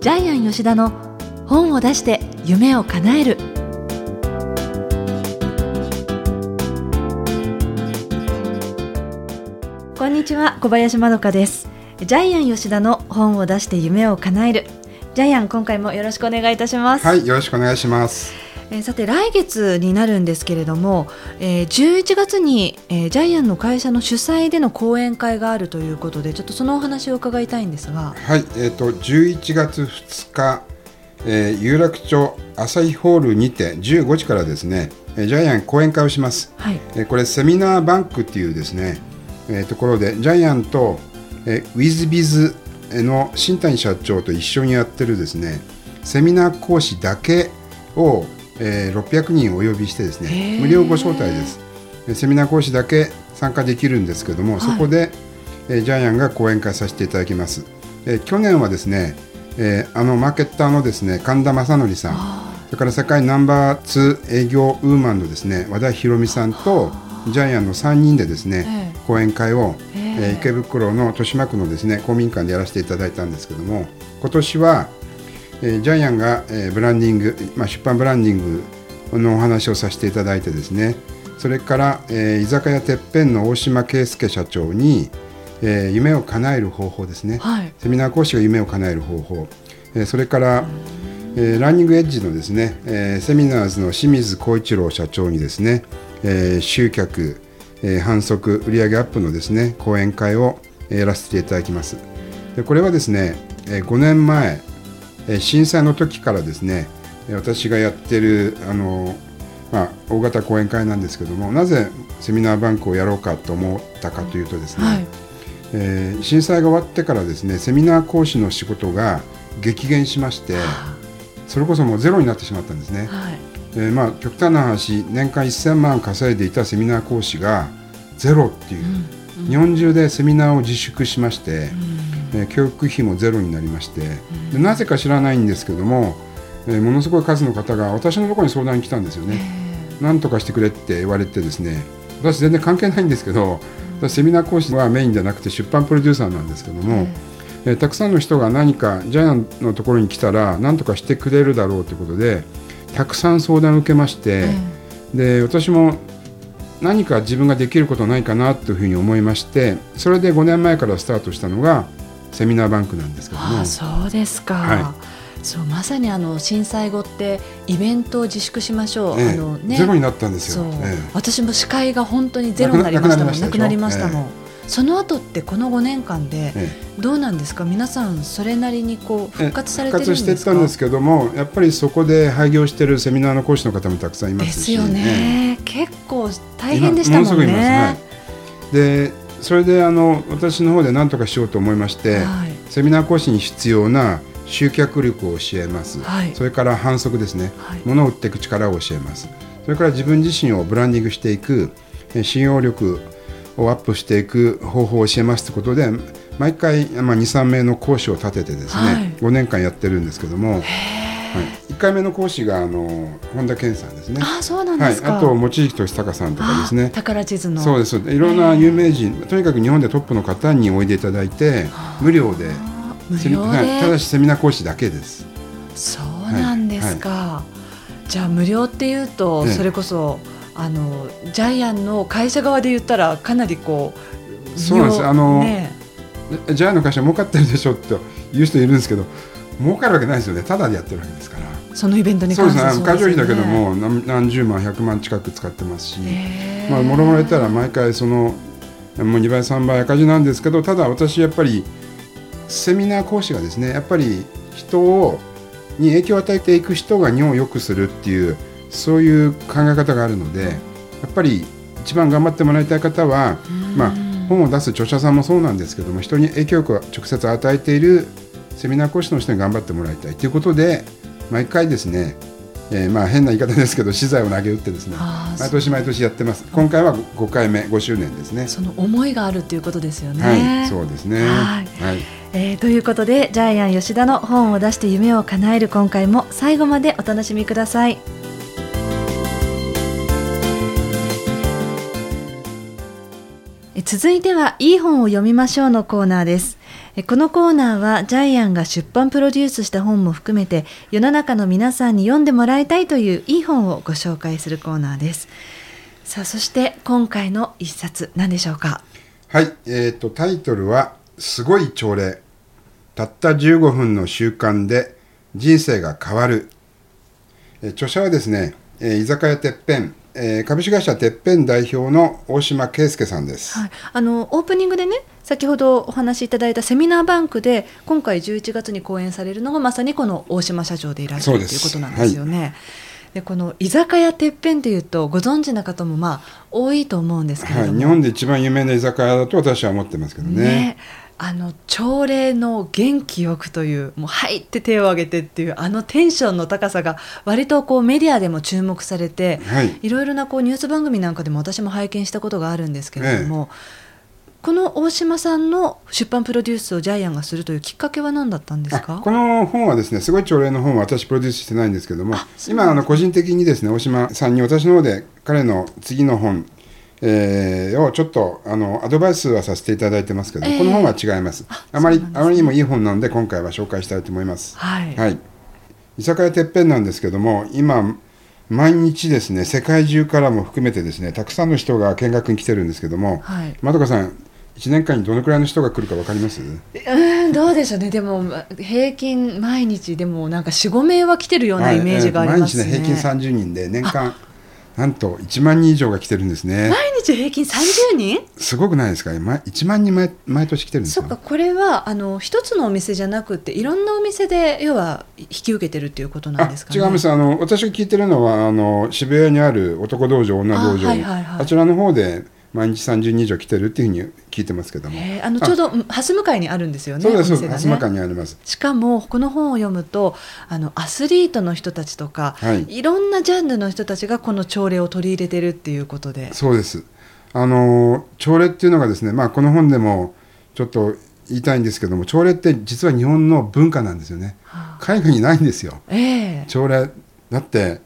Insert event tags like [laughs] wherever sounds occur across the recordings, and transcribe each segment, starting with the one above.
ジャイアン吉田の本を出して夢を叶える。こんにちは小林まどかです。ジャイアン吉田の本を出して夢を叶える。ジャイアン今回もよろしくお願いいたします。はいよろしくお願いします。えー、さて来月になるんですけれども、えー、11月に、えー、ジャイアンの会社の主催での講演会があるということでちょっとそのお話を伺いたいんですが。はい、えーと、11月2日、えー、有楽町朝日ホールにて15時からですねジャイアン講演会をします、はい。えー、これセミナーバンクっていうですね、えー、ところでジャイアンと、えー、ウィズビズの新谷社長と一緒にやってるですねセミナー講師だけをえー、600人お呼びしてですね無料ご招待です。セミナー講師だけ参加できるんですけども、はい、そこで、えー、ジャイアンが講演会させていただきます、えー、去年はですね、えー、あのマーケッターのですね神田正則さんそれから世界ナンバー2営業ウーマンのですね和田博美さんとジャイアンの3人でですね、講演会を、えー、池袋の豊島区のですね公民館でやらせていただいたんですけども今年はえー、ジャイアンが、えー、ブランディング、まあ、出版ブランディングのお話をさせていただいてですね。それから、えー、居酒屋てっぺんの大島圭介社長に、えー、夢を叶える方法ですね、はい、セミナー講師が夢を叶える方法、えー、それから、えー、ランニングエッジのですね、えー、セミナーズの清水光一郎社長にですね、えー、集客、えー、反則売上アップのですね講演会をやらせていただきます。でこれはですね、えー、5年前震災の時からですね私がやってるあの、まあ、大型講演会なんですけどもなぜセミナーバンクをやろうかと思ったかというとですね、はい、えー、震災が終わってからですねセミナー講師の仕事が激減しましてそれこそもうゼロになってしまったんですね。はい、えー、まあ、極端な話年間1000万稼いでいたセミナー講師がゼロっていう、うんうん、日本中でセミナーを自粛しまして、うんえー、教育費もゼロになりまして、でなぜか知らないんですけども、えー、ものすごい数の方が私のところに相談に来たんですよね。なんとかしてくれって言われてですね私全然関係ないんですけどセミナー講師はメインじゃなくて出版プロデューサーなんですけども、えー、たくさんの人が何かジャイアンのところに来たら何とかしてくれるだろうということでたくさん相談を受けまして、で私も何か自分ができることないかなというふうに思いましてそれで5年前からスタートしたのがセミナーバンクなんですけども。そうですか、はい、そうまさにあの震災後ってイベントを自粛しましょう、ええ、あのね、ゼロになったんですよ、え、私も司会が本当にゼロになりましたもん。なくなりました。もん、その後ってこの5年間でどうなんですか、皆さんそれなりにこう復活されてるんですか？復活してたんですけどもやっぱりそこで廃業しているセミナーの講師の方もたくさんいますですよね、結構大変でしたもんね。はい、でそれであの私の方で何とかしようと思いまして、はい、セミナー講師に必要な集客力を教えます、はい、それから反則ですね、はい、物を売っていく力を教えます。それから自分自身をブランディングしていく信用力をアップしていく方法を教えますということで毎回、まあ、23名の講師を立ててですね、はい、5年間やってるんですけども。はい、1回目の講師があの本田健さんですね。あそうなんですはい、あと望月俊孝さんとかですね。宝地図の。そうですいろんな有名人とにかく日本でトップの方においでいただいて無料で無料で、はい、ただしセミナー講師だけです。そうなんですか。はい、じゃあ無料っていうと、それこそあのジャイアンの会社側で言ったらかなりこうそうなんですあの、ね、ジャイアンの会社儲かってるでしょって言う人いるんですけど。儲かるわけないですよね。ただでやってるわけですから。そのイベントに関してそうですね。会場費だけども何何十万100万近く使ってますし。まあもろもろ言ったら毎回そのもう2倍3倍赤字なんですけどただ私やっぱりセミナー講師がですねやっぱり人をに影響を与えていく人が日本を良くするっていうそういう考え方があるのでやっぱり一番頑張ってもらいたい方は、まあ、本を出す著者さんもそうなんですけども人に影響力を直接与えているセミナー講師の人に頑張ってもらいたいということで毎回ですねえー、まあ変な言い方ですけど資材を投げ打ってですね毎年毎年やってます。今回は5回目5周年ですね。その思いがあるということですよね。はいそうですね。はい、はい、えー、ということでジャイアン吉田の本を出して夢を叶える今回も最後までお楽しみください。続いてはいい本を読みましょうのコーナーですこのコーナーはジャイアンが出版プロデュースした本も含めて世の中の皆さんに読んでもらいたいといういい本をご紹介するコーナーです。さあそして今回の一冊何でしょうか？はい、えーと、タイトルは「すごい朝礼。たった15分の習慣で人生が変わる」え著者はですね、えー、居酒屋てっぺん。えー、株式会社てっぺん代表の大島圭介さんです、はい、あのオープニングでね先ほどお話しいただいたセミナーバンクで今回11月に講演されるのがまさにこの大島社長でいらっしゃるということなんですよね。でこの居酒屋てっぺんというとご存知な方もまあ多いと思うんですけれども、はい、日本で一番有名な居酒屋だと私は思ってますけどね。ねあの朝礼の元気よくというもう入って手を挙げてっていうあのテンションの高さが割とこうメディアでも注目されて、はい、いろいろなこうニュース番組なんかでも私も拝見したことがあるんですけれども、ええ、この大島さんの出版プロデュースをジャイアンがするというきっかけは何だったんですか？この本はですねすごい朝礼の本は私プロデュースしてないんですけども今あの個人的にですね大島さんに私の方で彼の次の本えー、をちょっとあのアドバイスはさせていただいてますけど、えー、この本は違います。あまり、ね、あまりにもいい本なので今回は紹介したいと思います。はい、はい、居酒屋てっぺんなんですけども今毎日ですね世界中からも含めてですねたくさんの人が見学に来てるんですけども、はい、まどかさん1年間にどのくらいの人が来るか分かります？うんどうでしょうね。でも平均毎日でもなんか45名は来てるようなイメージがありますね、はい。えー、毎日ね平均30人で年間なんと1万人以上が来てるんですね。毎日平均30人？すごくないですか？1万人毎毎年来てるんですよ。そっかこれはあの一つのお店じゃなくていろんなお店で要は引き受けてるっていうことなんですか、ね、違います。あの私が聞いてるのはあの渋谷にある男道場女道場あはいはいはい、あちらの方で毎日30人以上来てるっていうふうに聞いてますけども。あのちょうど蓮向かいにあるんですよねそうです、ね、蓮向かいにあります。しかもこの本を読むとあのアスリートの人たちとか、はい、いろんなジャンルの人たちがこの朝礼を取り入れてるっていうことで。そうです。あの朝礼っていうのがですね、まあ、この本でもちょっと言いたいんですけども朝礼って実は日本の文化なんですよね、はあ、海外にないんですよ、えー、朝礼だって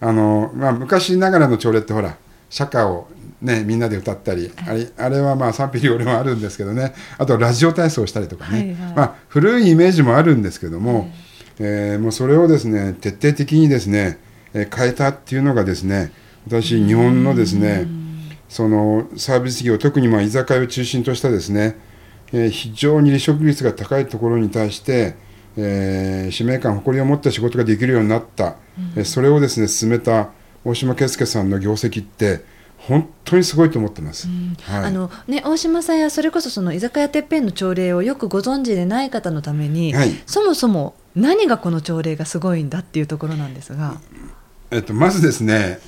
あの、まあ、昔ながらの朝礼ってほら社歌をね、みんなで歌ったり、あれあれはまあ賛否両論あるんですけどね。あとラジオ体操したりとかね、はいはい、まあ、古いイメージもあるんですけども、はい、えー、もうそれをですね徹底的にですね、えー、変えたっていうのがですね私日本のですねそのサービス業特にまあ居酒屋を中心としたですね、えー、非常に離職率が高いところに対して、えー、使命感誇りを持った仕事ができるようになった、うん、それをですね進めた大島圭介さんの業績って本当にすごいと思ってます、はい、あのね、大島さんやそれこそその居酒屋てっぺんの朝礼をよくご存知でない方のために、はい、そもそも何がこの朝礼がすごいんだっていうところなんですが、えっと、まずですね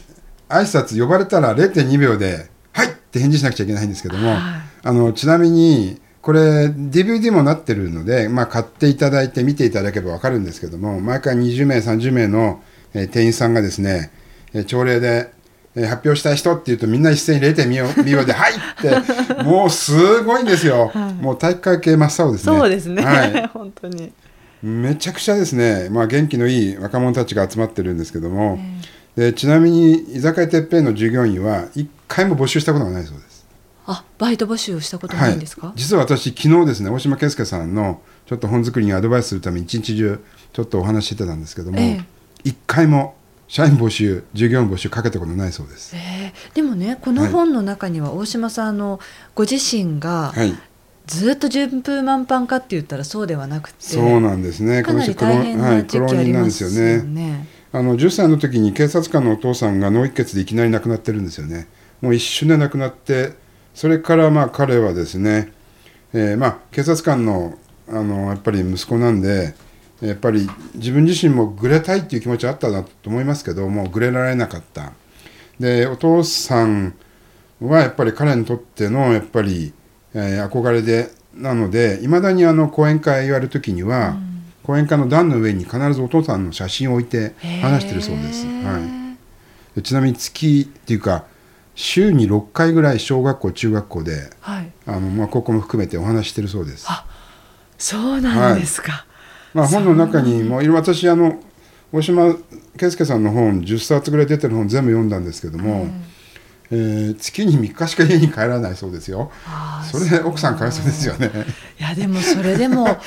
挨拶呼ばれたら0.2秒で「はい!」って返事しなくちゃいけないんですけども、はい、あのちなみにこれ DVD もなってるので、まあ、買っていただいて見ていただければ分かるんですけども毎回20名30名の、えー、店員さんがですね、えー、朝礼でえー、発表したい人っていうとみんな一斉に0.2秒で「はい!」って [laughs] もうすごいんですよ、はい、もう体育会系真っ青ですね。そうですね、はい、本当に。めちゃくちゃですね、まあ、元気のいい若者たちが集まってるんですけども、でちなみに居酒屋てっぺんの従業員は一回も募集したことがないそうです。あバイト募集をしたことないんですか、はい、実は私昨日ですね大島圭介さんのちょっと本作りにアドバイスするために一日中ちょっとお話ししてたんですけども、一、え。回も社員募集従業員募集かけたことないそうです、えー、でもねこの本の中には大島さんのご自身が、はい、ずっと順風満帆かって言ったらそうではなくてそうなんですね。かなり大変な時期ありますよね,、ね。あの10歳の時に警察官のお父さんが脳一血でいきなり亡くなってるんですよね。もう一瞬で亡くなってそれからまあ彼はですね、えー、まあ警察官のあのやっぱり息子なんでやっぱり自分自身もぐれたいっていう気持ちはあったなと思いますけどもうぐれられなかった。でお父さんはやっぱり彼にとってのやっぱり、えー、憧れでなのでいまだにあの講演会やる時には、うん、講演会の段の上に必ずお父さんの写真を置いて話してるそうです、はい、ちなみに月っていうか週に6回ぐらい小学校中学校で、はい、あのまあ、高校も含めてお話してるそうです。あそうなんですか、はいまあ、本の中にも私あの大島圭介さんの本10冊ぐらい出てる本全部読んだんですけども、えー、月に3日しか家に帰らないそうですよ。それで奥さんかわいそうですよね。いやでもそれでも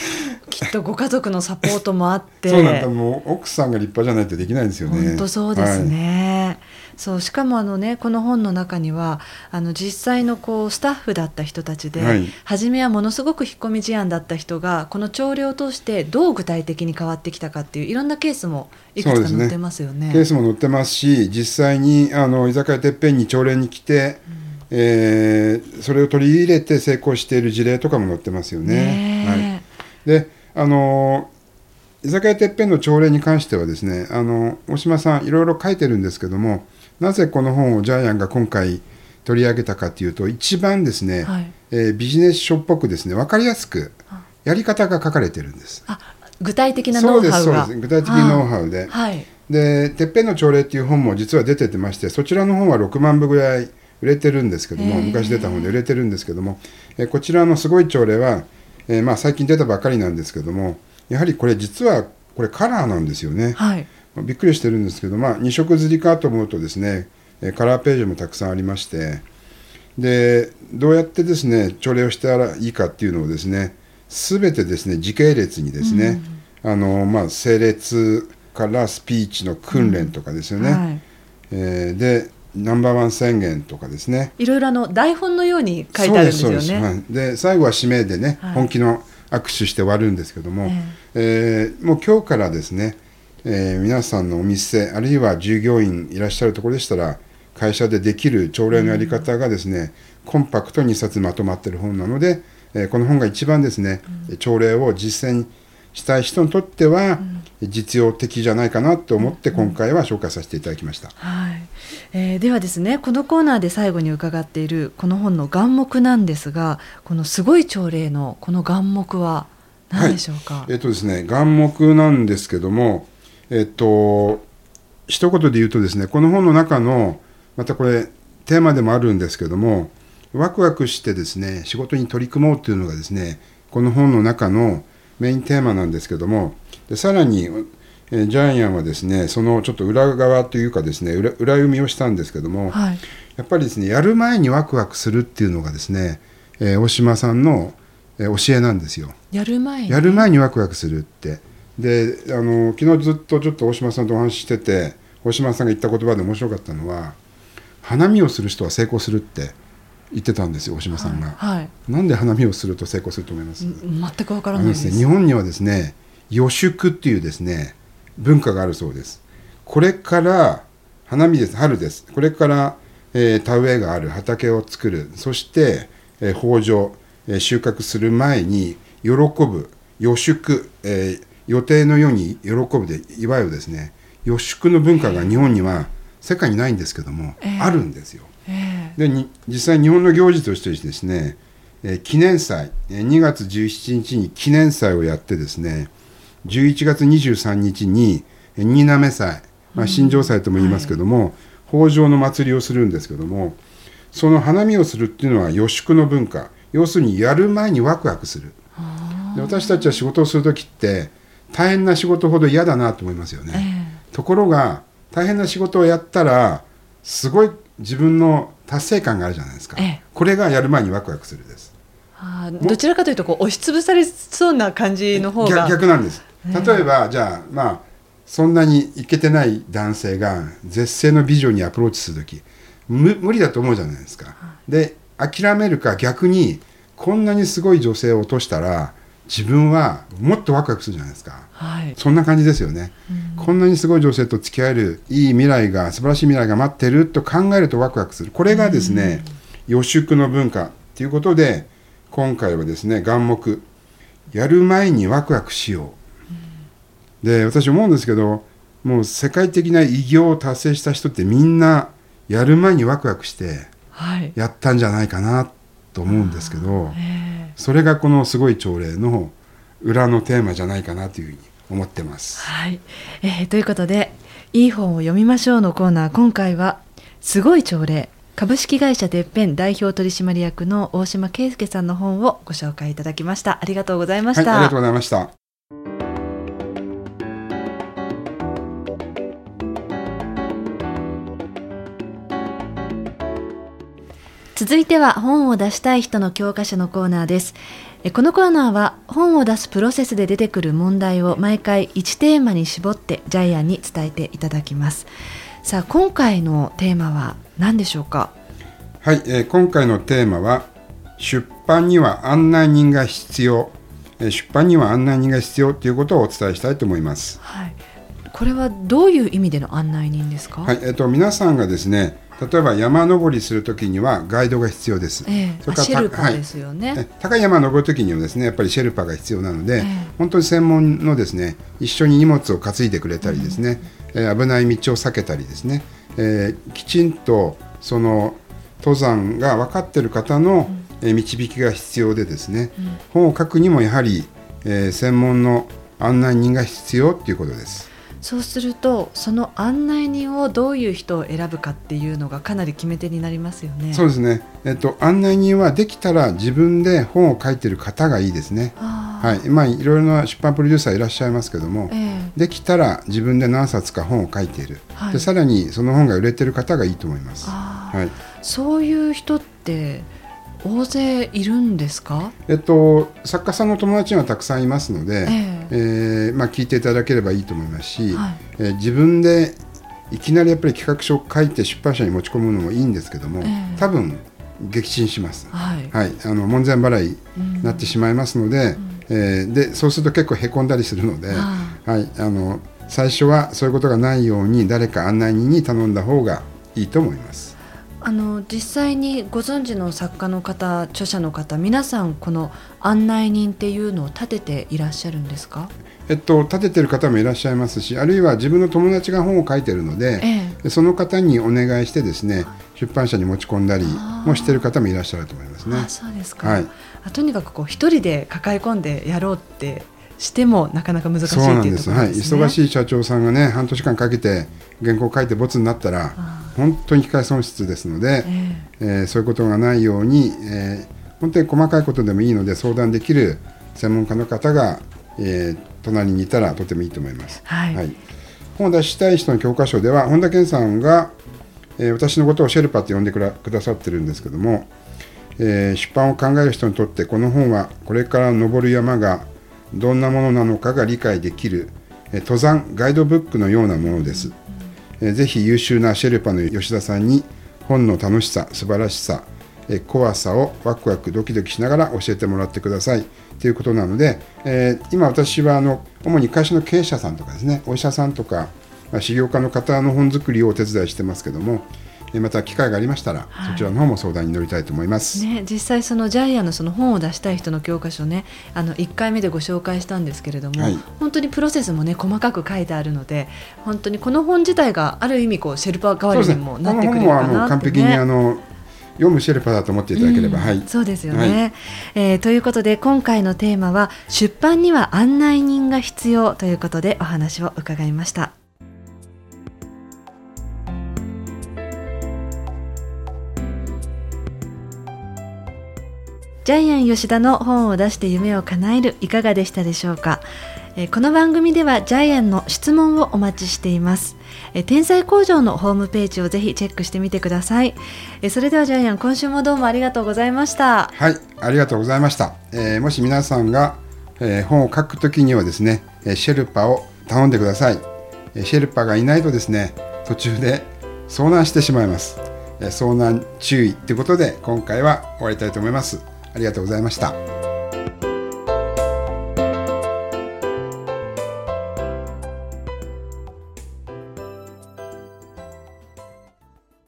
きっとご家族のサポートもあって。[laughs] そうなんだもう奥さんが立派じゃないとできないんですよね。本当そうですね。はいそうしかもあの、ね、この本の中にはあの実際のこうスタッフだった人たちで、はい、初めはものすごく引っ込み思案だった人がこの朝礼を通してどう具体的に変わってきたかっていういろんなケースもいくつか載ってますよね。ねケースも載ってますし実際にあの居酒屋てっぺんに朝礼に来て、うん、えー、それを取り入れて成功している事例とかも載ってますよね。ねはい、であの居酒屋てっぺんの朝礼に関してはですねあの大島さんいろいろ書いてるんですけどもなぜこの本をジャイアンが今回取り上げたかというと一番ですね、はい、えー、ビジネス書っぽくですね分かりやすくやり方が書かれてるんです。具体的なノウハウが。具体的ノウハウで、はい、で「てっぺんの朝礼」っていう本も実は出ててましてそちらの本は6万部ぐらい売れてるんですけども昔出た本で売れてるんですけども、えー、こちらの「すごい朝礼は」えー、まあ、最近出たばかりなんですけどもやはりこれ実はこれカラーなんですよね。はいびっくりしてるんですけど、まあ、2色刷りかと思うとですねカラーページもたくさんありましてでどうやってですね朝礼をしたらいいかっていうのをですね全てですね時系列にですね、うん、あのまあ、整列からスピーチの訓練とかですよね、うん。はい、えー、でナンバーワン宣言とかですね。いろいろあの台本のように書いてあるんですよね。はい、で最後は指名でね、はい、本気の握手して終わるんですけども、えー、えー、もう今日からですねえー、皆さんのお店あるいは従業員いらっしゃるところでしたら会社でできる朝礼のやり方がですね、コンパクトに2冊まとまっている本なので、えー、この本が一番ですね、うん、朝礼を実践したい人にとっては実用的じゃないかなと思って今回は紹介させていただきました、はい。えー、ではですねこのコーナーで最後に伺っているこの本の眼目なんですがこのすごい朝礼のこの眼目は何でしょうか、はい、えっ、ー、とですね眼目なんですけどもえっと一言で言うとですねこの本の中のまたこれテーマでもあるんですけどもワクワクしてですね仕事に取り組もうというのがですねこの本の中のメインテーマなんですけどもでさらにえジャイアンはですねそのちょっと裏側というかですね裏裏読みをしたんですけども、はい、やっぱりですねやる前にワクワクするっていうのがですね、えー、大島さんの、えー、教えなんですよ。やる前に？やる前にワクワクするってであの昨日ずっとちょっと大島さんとお話ししてて大島さんが言った言葉で面白かったのは花見をする人は成功するって言ってたんですよ大島さんが、はい。はい、なんで花見をすると成功すると思います？全くわからないです、ね、日本にはですね予祝っていうですね文化があるそうです。これから花見です春です。これから、えー、田植えがある畑を作る。そして、えー、豊穣、えー、収穫する前に喜ぶ予祝、えー、予定のように喜ぶでいわゆるですね予祝の文化が日本には世界にないんですけども、えー、あるんですよ。えー、で実際日本の行事としてですね、えー、記念祭2月17日に記念祭をやってですね11月23日に新滑祭、まあ、新庄祭とも言いますけども、うんはい、北条の祭りをするんですけどもその花見をするっていうのは予祝の文化要するにやる前にワクワクする。で私たちは仕事をする時って大変な仕事ほど嫌だなと思いますよね、えー、ところが大変な仕事をやったらすごい自分の達成感があるじゃないですか、えー、これがやる前にワクワクするです。あどちらかというとこう押しつぶされそうな感じの方が逆なんです。例え。ば、えー、じゃあまあそんなにいけてない男性が絶世の美女にアプローチする時無無理だと思うじゃないですか、で諦めるか逆にこんなにすごい女性を落としたら自分はもっとワクワクするじゃないですか、はい、そんな感じですよね、うん、こんなにすごい女性と付き合えるいい未来が素晴らしい未来が待ってると考えるとワクワクする。これがですね、うん、予祝の文化ということで今回はですね眼目やる前にワクワクしよう、うん、で私思うんですけどもう世界的な偉業を達成した人ってみんなやる前にワクワクしてやったんじゃないかなと思うんですけど、はいそれがこのすごい朝礼の裏のテーマじゃないかなというふうに思ってます。はい、えー、ということで「いい本を読みましょう」のコーナー今回は「すごい朝礼」株式会社てっぺん代表取締役の大島圭介さんの本をご紹介いただきました。ありがとうございました、はい、ありがとうございました続いては本を出したい人の教科書のコーナーです。このコーナーは本を出すプロセスで出てくる問題を毎回1テーマに絞ってジャイアンに伝えていただきます。さあ今回のテーマは何でしょうか？はい、えー、今回のテーマは出版には案内人が必要。出版には案内人が必要ということをお伝えしたいと思います。はい、これはどういう意味での案内人ですか？はい、えっと皆さんがですね、例えば山登りするときにはガイドが必要です。えー、それからシェルパですよね、はい、高い山を登るときにはですね、やっぱりシェルパが必要なので、えー、本当に専門のですね、一緒に荷物を担いでくれたりですね、うん、えー、危ない道を避けたりですね、えー、きちんとその登山が分かっている方の、え導きが必要でですね、うん、本を書くにもやはり、えー、専門の案内人が必要ということです。そうするとその案内人をどういう人を選ぶかっていうのがかなり決め手になりますよね。そうですね。えっと案内人はできたら自分で本を書いてる方がいいですね。はい。まあいろいろな出版プロデューサーいらっしゃいますけども、えー、できたら自分で何冊か本を書いている。はい、でさらにその本が売れてる方がいいと思います。はい。そういう人って大勢いるんですか、えっと、作家さんの友達がたくさんいますので、えー、えー、まあ、聞いていただければいいと思いますし、はい、えー、自分でいきなりやっぱり企画書を書いて出版社に持ち込むのもいいんですけども、えー、多分撃沈します、はい、はい、あの門前払いになってしまいますのでうん、えー、でそうすると結構へこんだりするので、はい、あの最初はそういうことがないように誰か案内人に頼んだ方がいいと思います。あの実際にご存知の作家の方著者の方皆さんこの案内人っていうのを立てていらっしゃるんですか？えっと、立ててる方もいらっしゃいますしあるいは自分の友達が本を書いてるので、ええ、その方にお願いしてですね出版社に持ち込んだりもしてる方もいらっしゃると思いますね。あそうですか、はい、あとにかくこう一人で抱え込んでやろうってしてもなかなか難しいそうなんです、ね、はい、忙しい社長さんがね半年間かけて原稿を書いてボツになったら本当に機械損失ですので、えー、えー、そういうことがないように、えー、本当に細かいことでもいいので相談できる専門家の方が、えー、隣にいたらとてもいいと思います。はい、はい、本を出したい人の教科書では本田健さんが、えー、私のことをシェルパって呼んでくださってるんですけども、えー、出版を考える人にとってこの本はこれから登る山がどんなものなのかが理解できる、登山ガイドブックのようなものです。ぜひ優秀なシェルパの吉田さんに本の楽しさ素晴らしさ、怖さをワクワクドキドキしながら教えてもらってくださいということなので、え、今私はあの主に会社の経営者さんとかですねお医者さんとか、まあ、修行家の方の本作りをお手伝いしてますけどもまた機会がありましたら、はい、そちらの方も相談に乗りたいと思います、ね、実際そのジャイアンのその本を出したい人の教科書ねあの1回目でご紹介したんですけれども、はい、本当にプロセスもね細かく書いてあるので本当にこの本自体がある意味こうシェルパー代わりにもなってくるかなね、完璧にあの読むシェルパだと思っていただければ、うん、はい、そうですよね、はい、えー、ということで今回のテーマは出版には案内人が必要ということでお話を伺いました。ジャイアン吉田の本を出して夢を叶えるいかがでしたでしょうか、えこの番組ではジャイアンの質問をお待ちしています、え天才工場のホームページをぜひチェックしてみてください、えそれではジャイアン今週もどうもありがとうございました。はいありがとうございました、えー、もし皆さんが、えー、本を書くときにはですねシェルパを頼んでください。シェルパがいないとですね途中で遭難してしまいます。遭難注意ということで今回は終わりたいと思います。ありがとうございました。